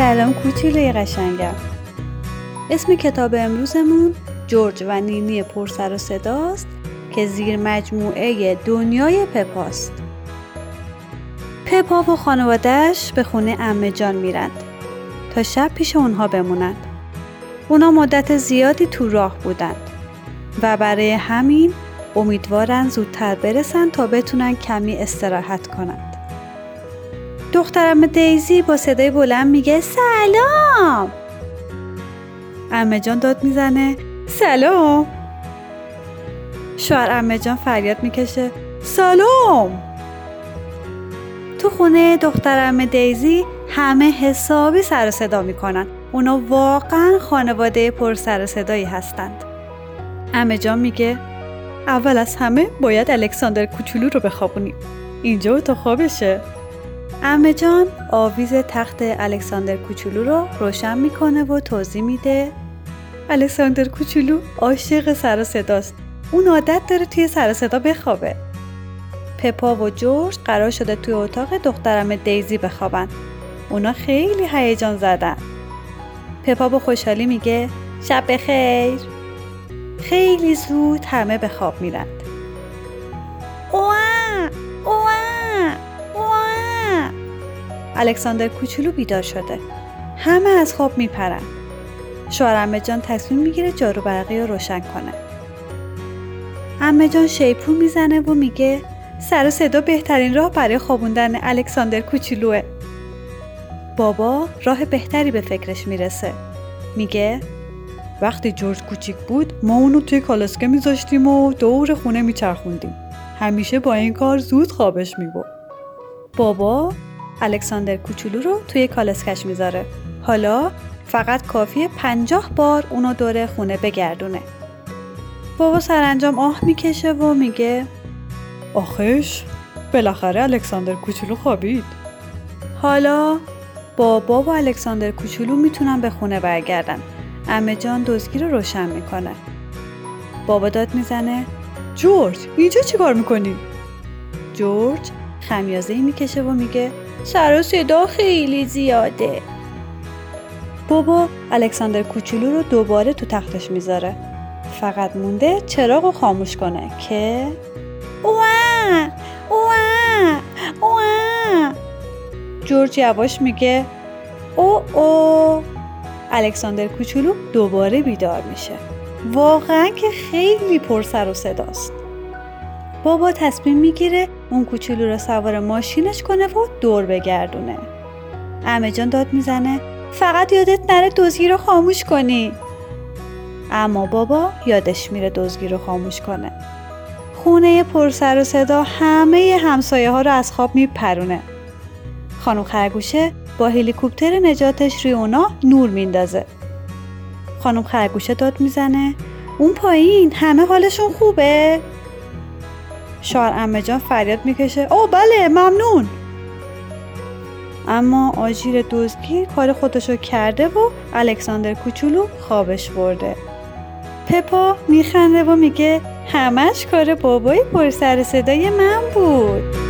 سلام کوچولوی قشنگم. اسم کتاب امروزمون جورج و نینی پرسر و صداست که زیر مجموعه دنیای پپاست پپا و خانوادهش به خونه امه جان میرند تا شب پیش اونها بمونند اونا مدت زیادی تو راه بودند و برای همین امیدوارن زودتر برسن تا بتونن کمی استراحت کنند دخترم دیزی با صدای بلند میگه سلام. امه جان داد می‌زنه سلام. شوهر امه جان فریاد می‌کشه سلام. تو خونه دخترم دیزی همه حسابی سر و صدا می‌کنن. اونا واقعا خانواده پر سر صدایی هستند. امه جان میگه اول از همه باید الکساندر کوچولو رو بخوابونیم. اینجا تو خوابشه. امه جان آویز تخت الکساندر کوچولو رو روشن می‌کنه و توضیح میده. الکساندر کوچولو عاشق سر و صداست. اون عادت داره توی سر و صدا بخوابه. پپا و جورج قرار شده توی اتاق دخترم دیزی بخوابن. اونا خیلی هیجان زدن. پپا با خوشحالی میگه شب بخیر. خیلی زود همه به خواب میرند الکساندر کوچولو بیدار شده. همه از خواب میپرن. شوهر امه جان تصمیم می‌گیره جارو برقی رو روشن کنه. امه جان شیپور می‌زنه و میگه سر و صدا بهترین راه برای خوابوندن الکساندر کوچولوه. بابا راه بهتری به فکرش می‌رسه. میگه وقتی جورج کوچیک بود ما اونو توی کالسکه میذاشتیم و دور خونه میچرخوندیم. همیشه با این کار زود خوابش می‌برد. بابا الکساندر کوچولو رو توی کالسکش می‌ذاره. حالا فقط کافیه پنجاه بار اونو دور خونه بگردونه. بابا سرانجام آه می‌کشه و میگه آخش بالاخره الکساندر کوچولو خوابید. حالا بابا و الکساندر کوچولو می‌تونن به خونه برگردن. امه جان دزگی رو روشن می‌کنه. بابا داد می‌زنه جورج اینجا چی کار می‌کنی؟ جورج خمیازه می‌کشه و میگه سر و صدا خیلی زیاده. بابا الکساندر کوچولو رو دوباره تو تختش می‌ذاره. فقط مونده چراغ رو خاموش کنه که اوه اوه اوه. جورج یواش میگه او او الکساندر کوچولو دوباره بیدار میشه. واقعا که خیلی پر سر و صداست. بابا تصمیم می‌گیره اون کوچولو رو سوار ماشینش کنه و دور بگردونه. امه جان داد می‌زنه فقط یادت نره دزگی رو خاموش کنی. اما بابا یادش میره دزگی رو خاموش کنه. خونه پر سر و صدا همه همسایه ها رو از خواب میپرونه. خانم خرگوشه با هلیکوپتر نجاتش روی اونا نور میندازه. خانم خرگوشه داد می‌زنه اون پایین همه حالشون خوبه؟ شوهر امه جان فریاد می‌کشه. او بله ممنون. اما آژیر دزدگیر کار خودشو کرده و الکساندر کوچولو خوابش برده. پپا میخنده و میگه همش کار بابای پر سر صدای من بود.